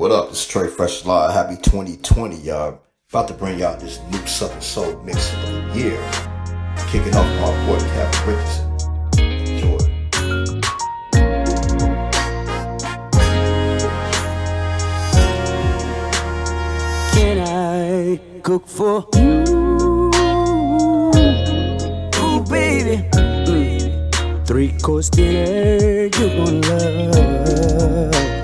What up? It's Trey Fresh Live. Happy 2020, y'all. About to bring y'all this new Southern Soul mix of the year. Kicking off my boy Kevin Richardson. cook for you. Ooh, baby. Mm. Three course dinner, you gon' love.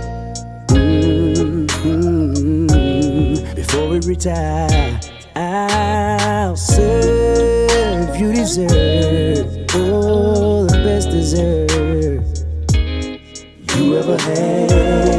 every time. I'll serve you deserve all the best dessert you ever had.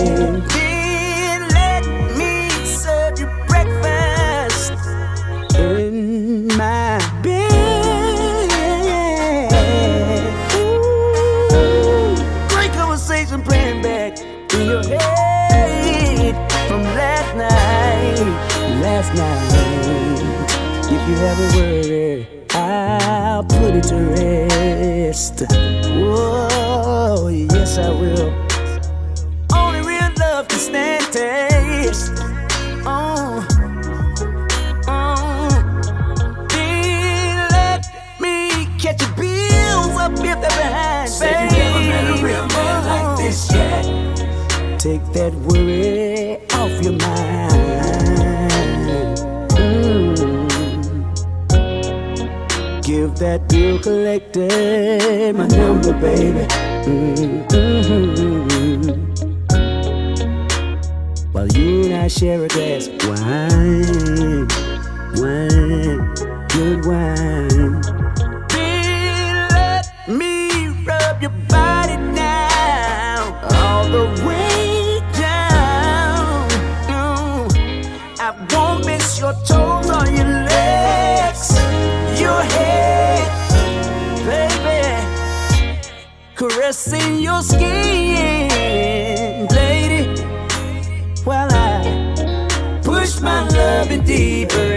that bill collected. My number, baby. Mm-hmm. While you and I share a glass of wine, wine, good wine. in your skin, lady, while I push my love in deeper.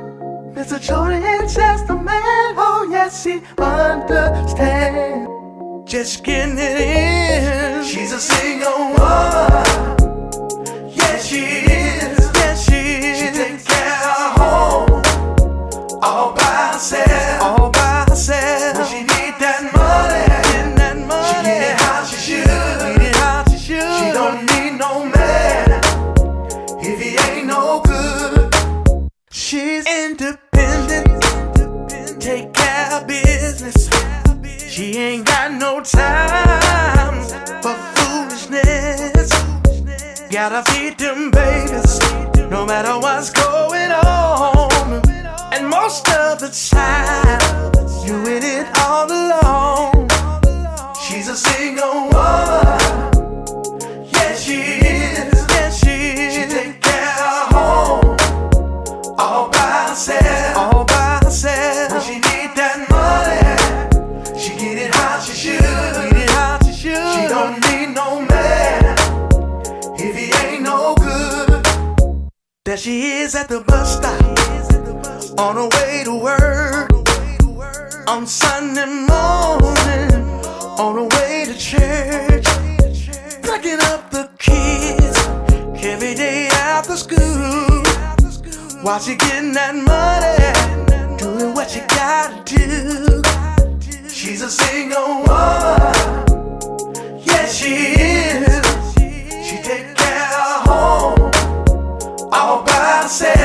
It's a shorty and just a man. Oh, yes, she understands. Just getting it in. She's a single woman. Yes, she is. times for foolishness. Gotta feed them babies, no matter what's going on. And most of the time, doing it all alone. she is at the bus stop. On her way to work. On Sunday morning. On her way to church, picking up the kids. Every day after school. While she getting that money, doing what she gotta do. She's a single woman, yes yeah, she is. said.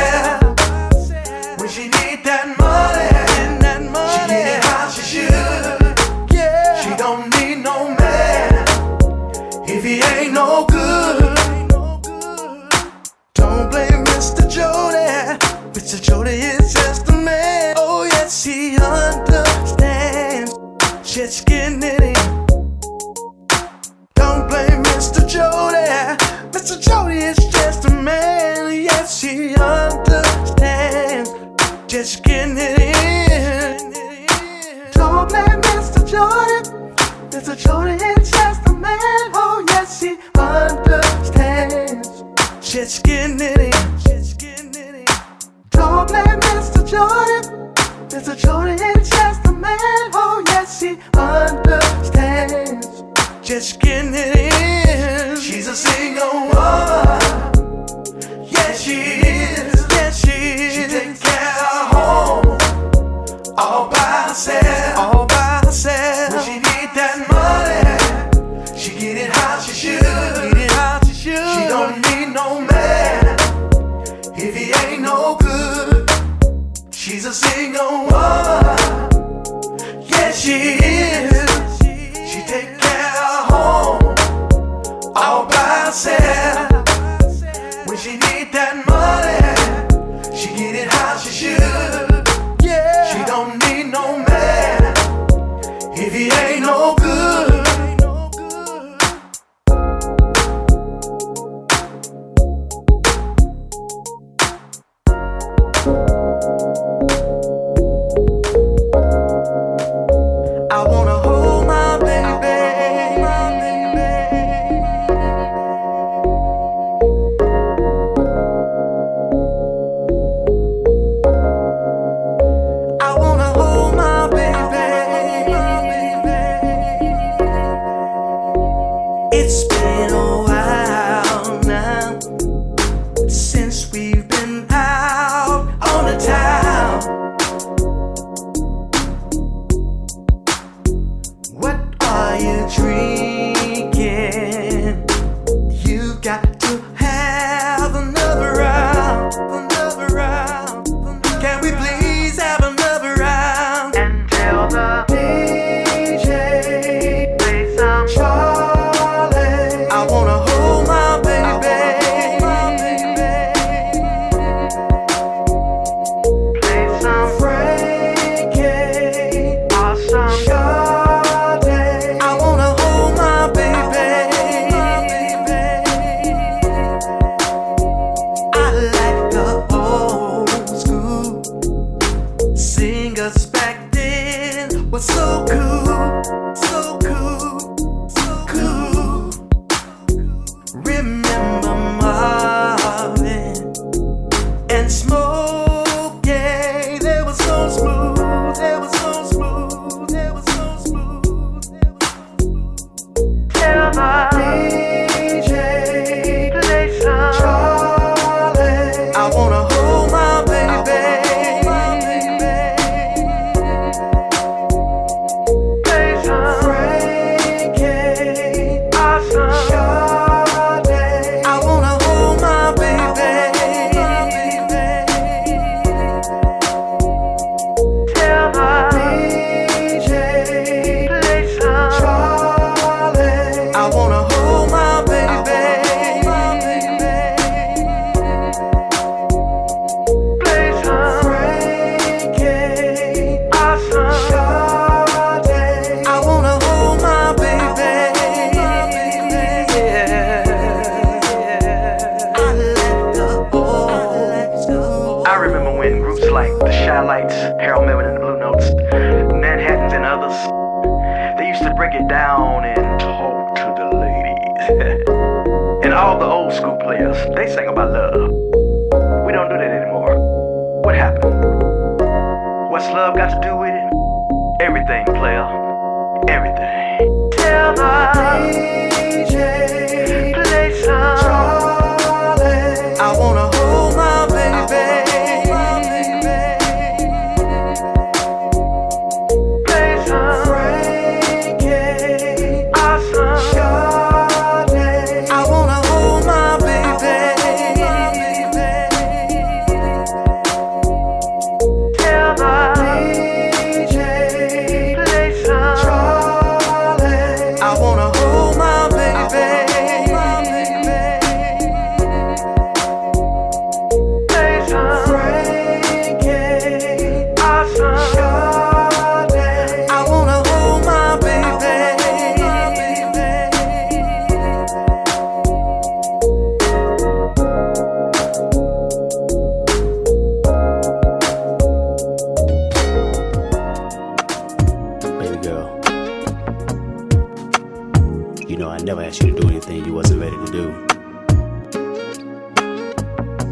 I never asked you to do anything you wasn't ready to do.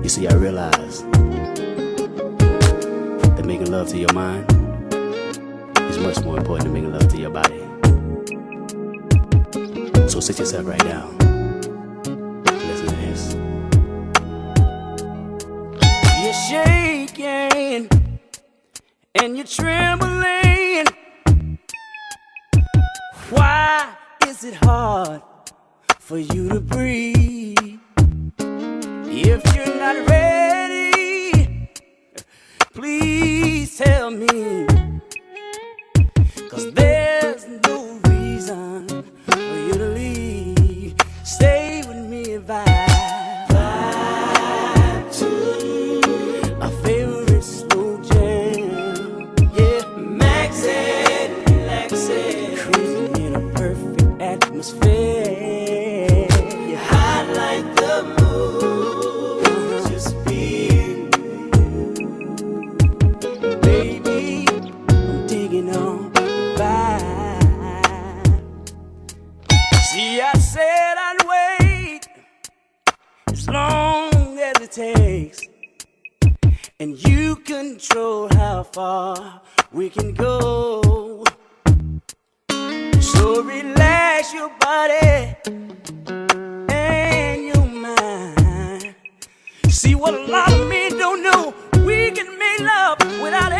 You see, I realize that making love to your mind is much more important than making love to your body. So sit yourself right down. Listen to this. You're shaking and you're trembling. it hard for you to breathe. If you're not ready, please tell me. Cause far we can go. So relax your body and your mind. See what a lot of men don't know. We can make love without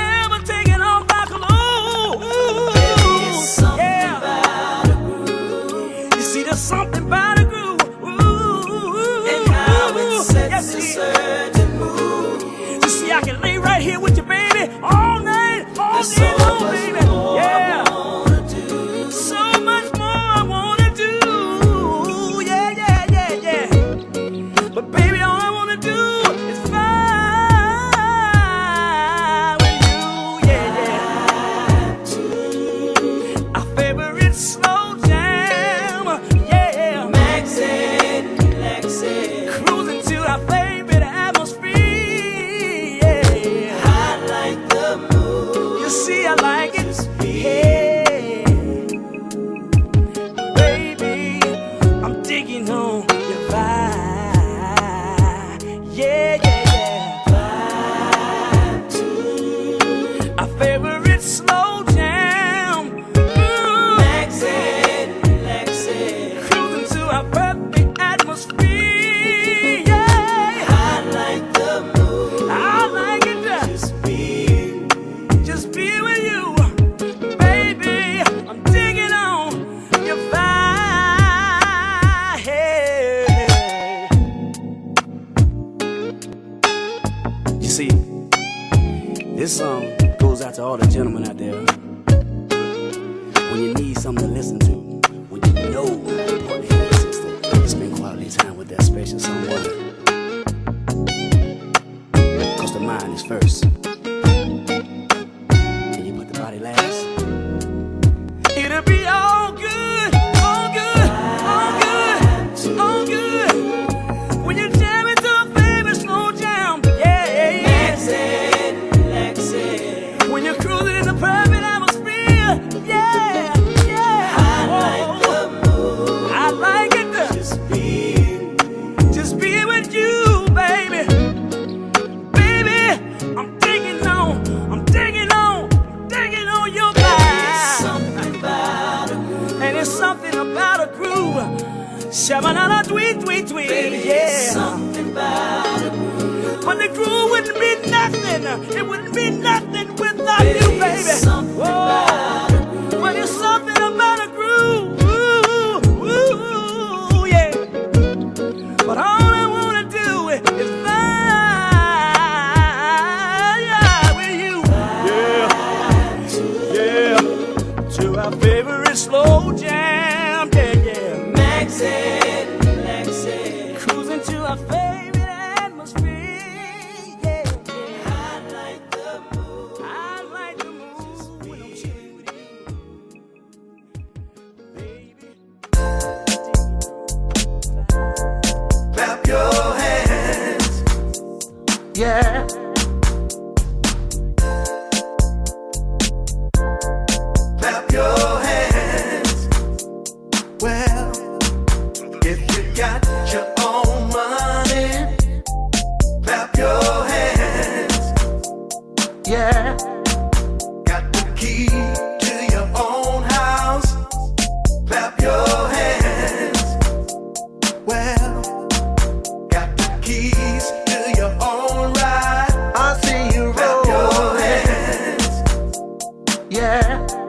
Yeah.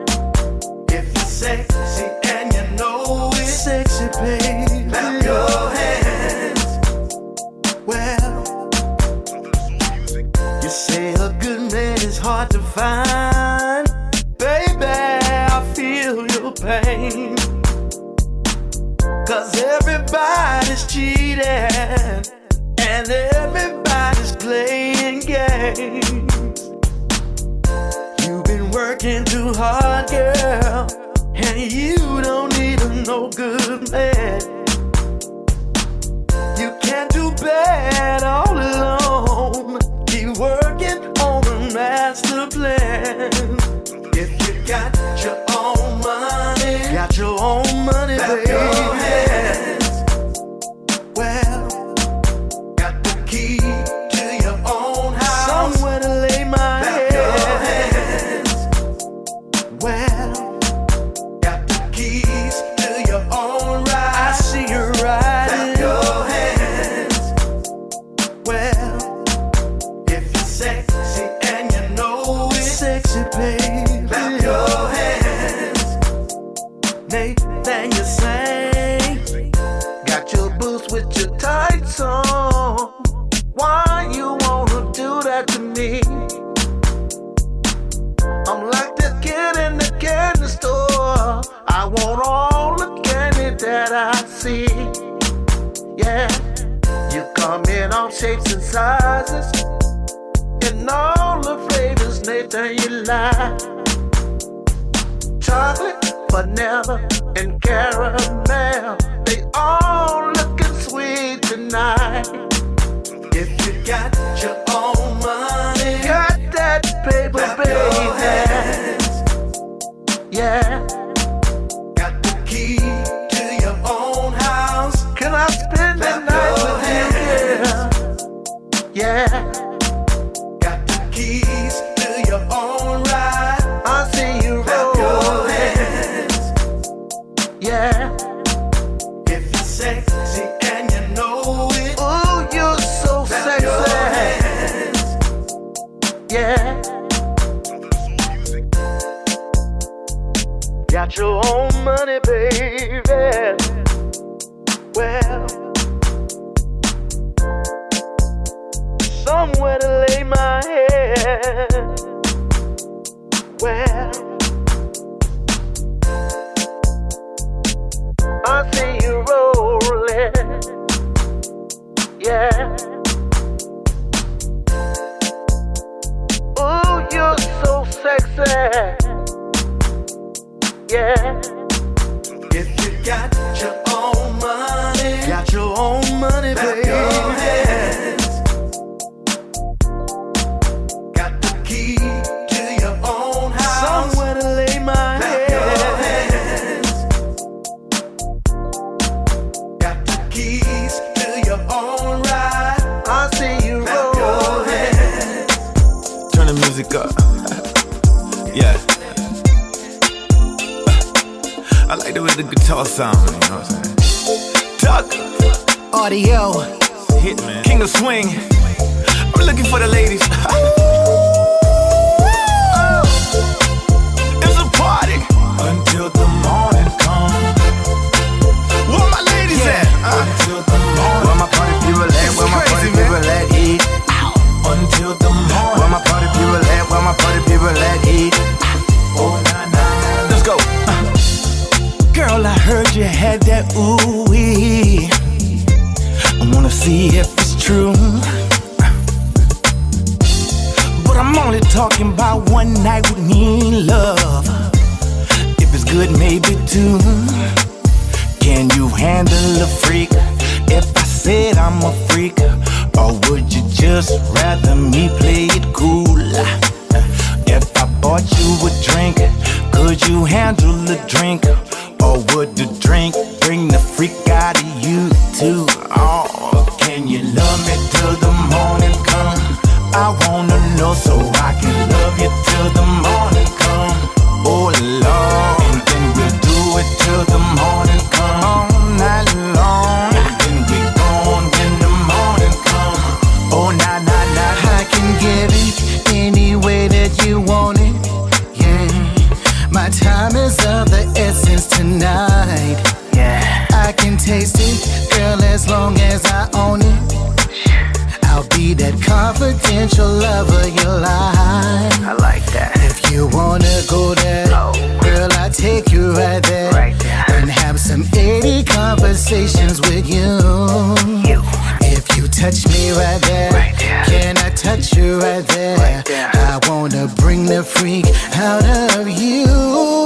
Yeah. swing. I'm looking for the ladies. it's a party until the morning comes. Where my ladies at? Uh. Where my party people at? Where my party people at? Until the morning. Where my party people at? Where my party people at? Oh. Let's go. Girl, I heard you had that ooh I wanna see if talking about one night would mean love. If it's good, maybe two. Can you handle a freak? If I said I'm a freak, or would you just rather me play it cool? If I bought you a drink, could you handle the drink? Or would the drink bring the freak out of you too? Oh, can you love me till the morning comes? I wanna know so I can love you till the morning come. Oh Lord, and then we'll do it till the morning come. All night long. potential. I like that. If you wanna go there, oh. girl, I take you right there, right there, and have some 80 conversations with you. you. If you touch me right there, right there, can I touch you right there? Right there? I wanna bring the freak out of you.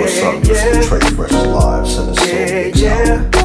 what's up. This is Trey Fresh Live. Send us yeah, yeah.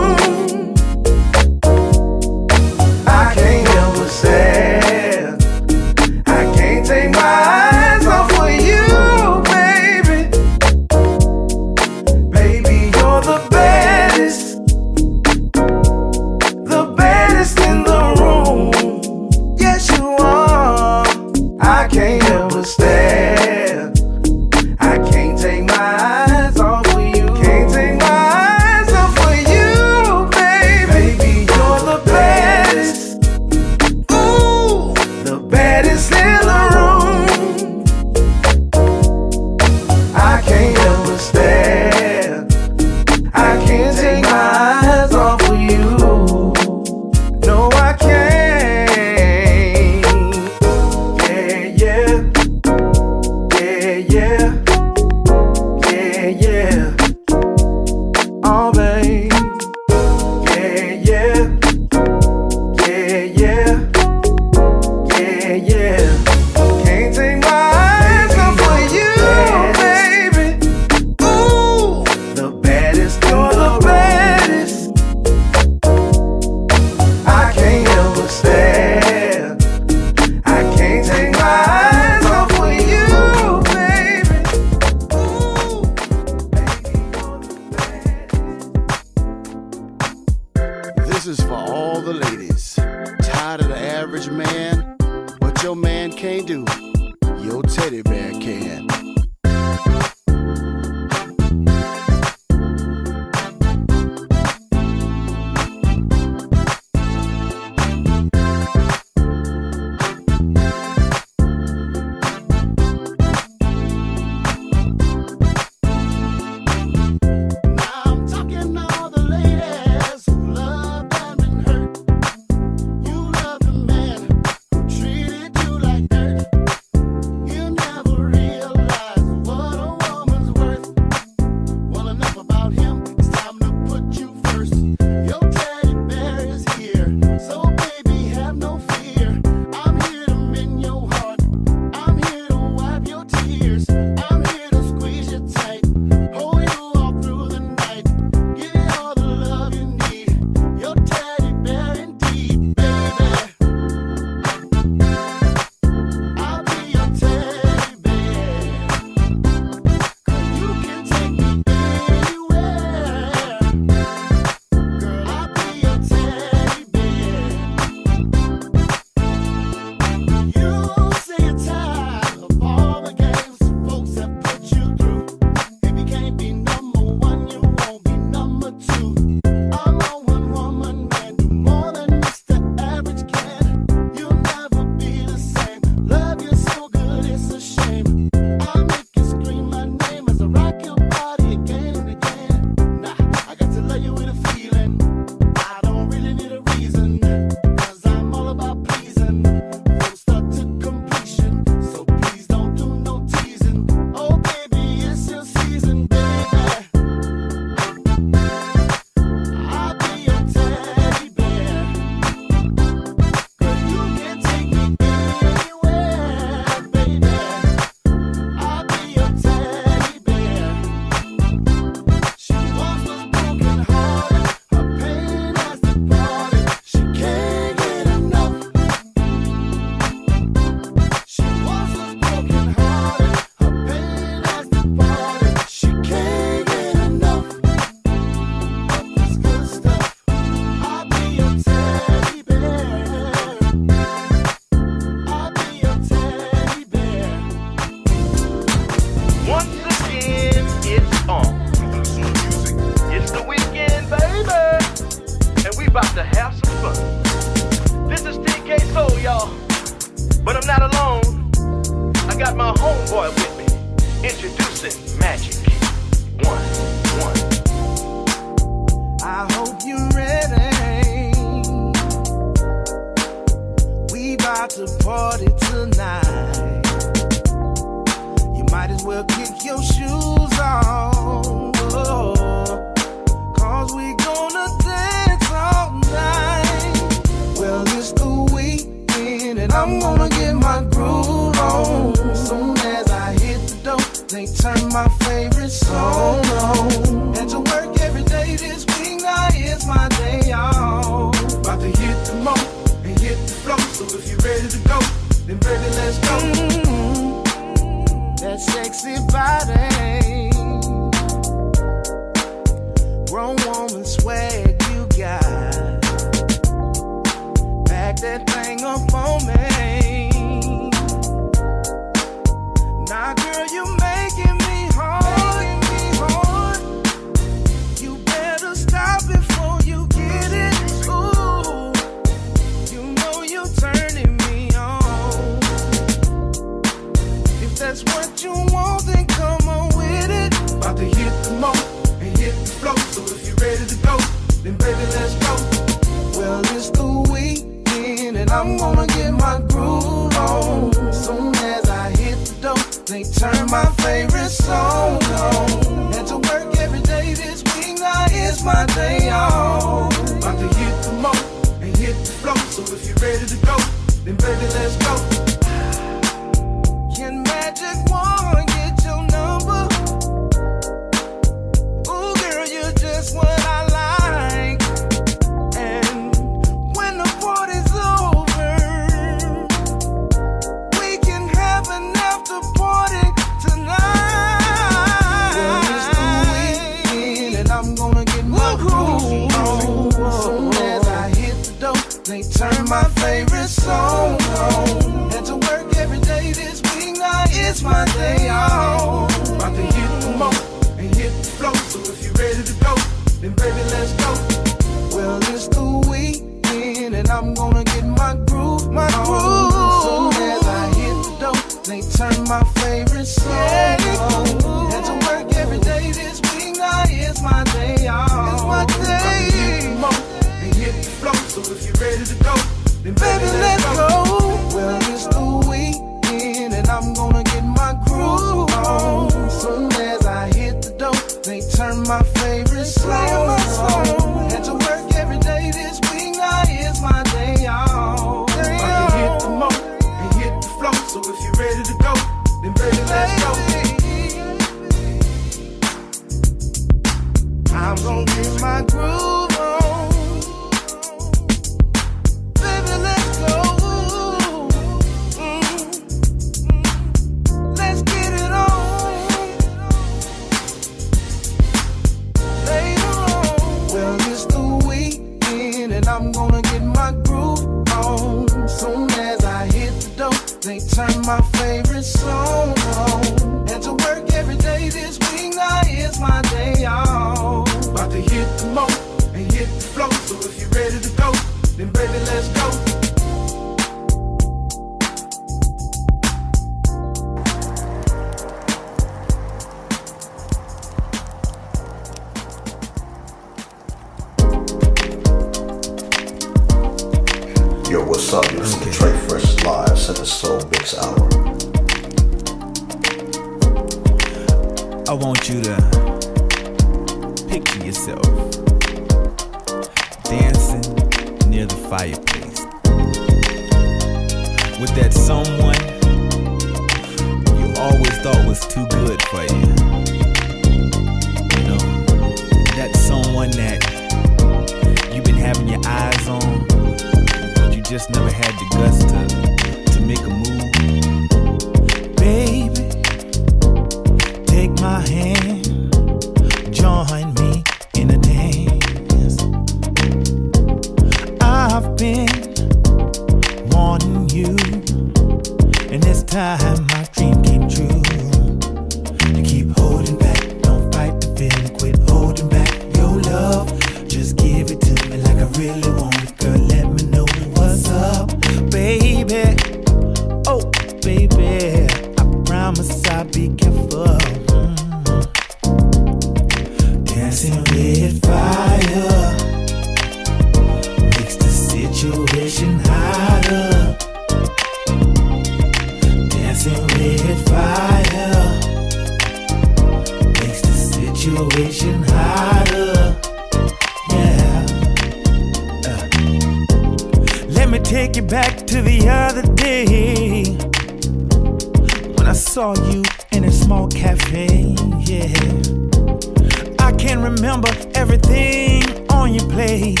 remember everything on your plate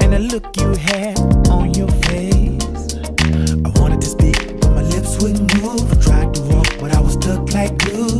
and the look you had on your face. I wanted to speak, but my lips wouldn't move. I tried to walk, but I was stuck like glue.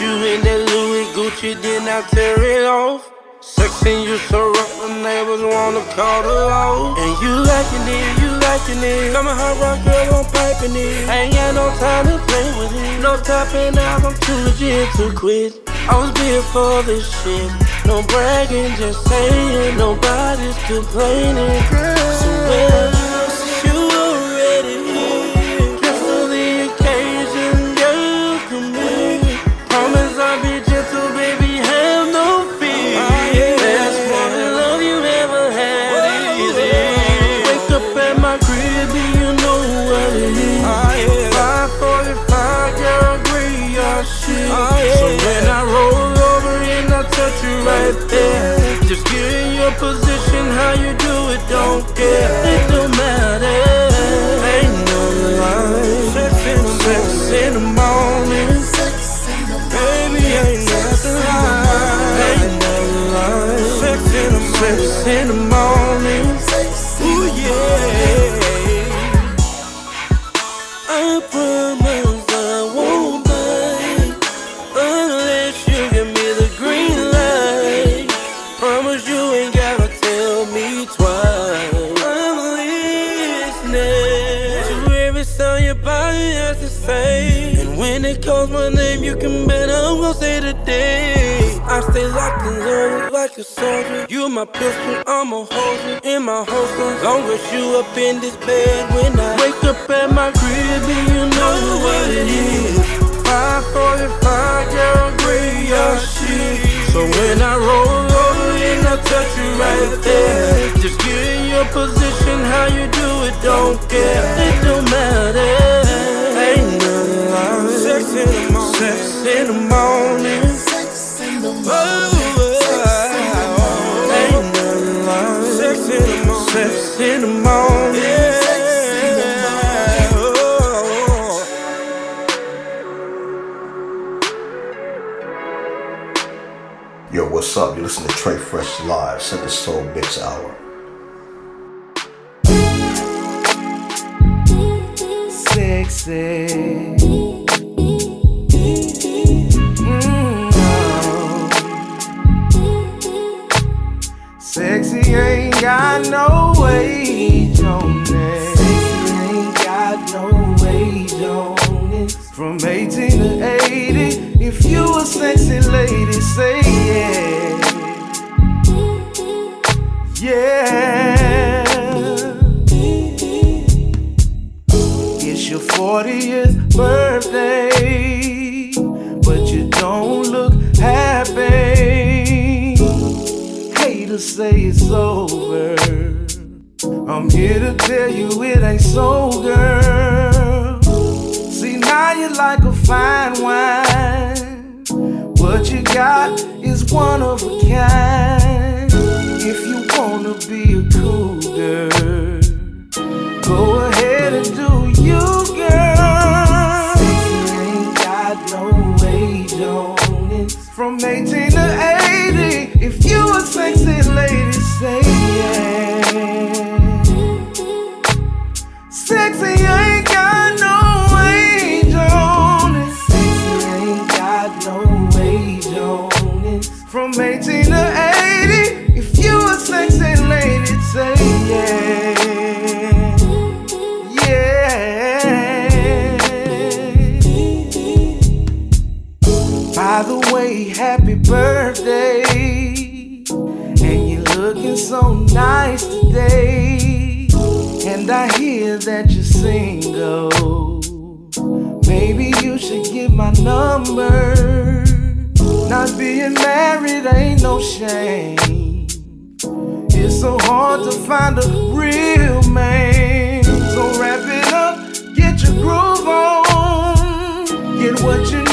you in that Louis Gucci, then I tear it off. Sexing you so rough, the neighbors wanna call the law. And you liking it, you liking it. I'm a hot rock girl, I'm piping it. I ain't got no time to play with it. No topping out, I'm too legit to quit. I was built for this shit. No bragging, just saying. Nobody's complaining. Girl. So well, like a soldier. You my pistol, I'm a holster in my holster. Long as you up in this bed when I wake up at my At the Soul Bits Hour. Six, six. From 18 to 80, if you were 60, And I hear that you're single. Oh. Maybe you should give my number. Not being married ain't no shame. It's so hard to find a real man. So wrap it up, get your groove on, get what you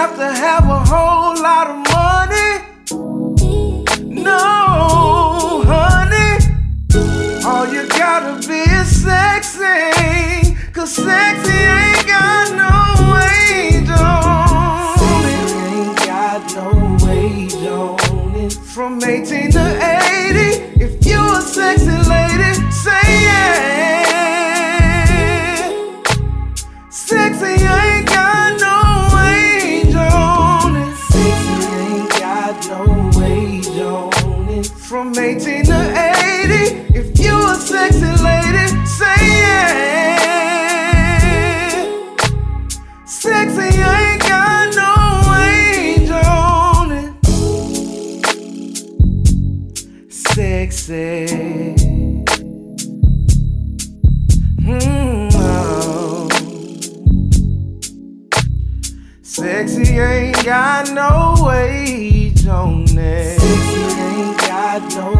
have to have a whole lot of money. No, honey. All you gotta be is sexy. Cause sexy ain't got no weight on it. Ain't got no weight on it. From 18 no wage on it. Ain't got no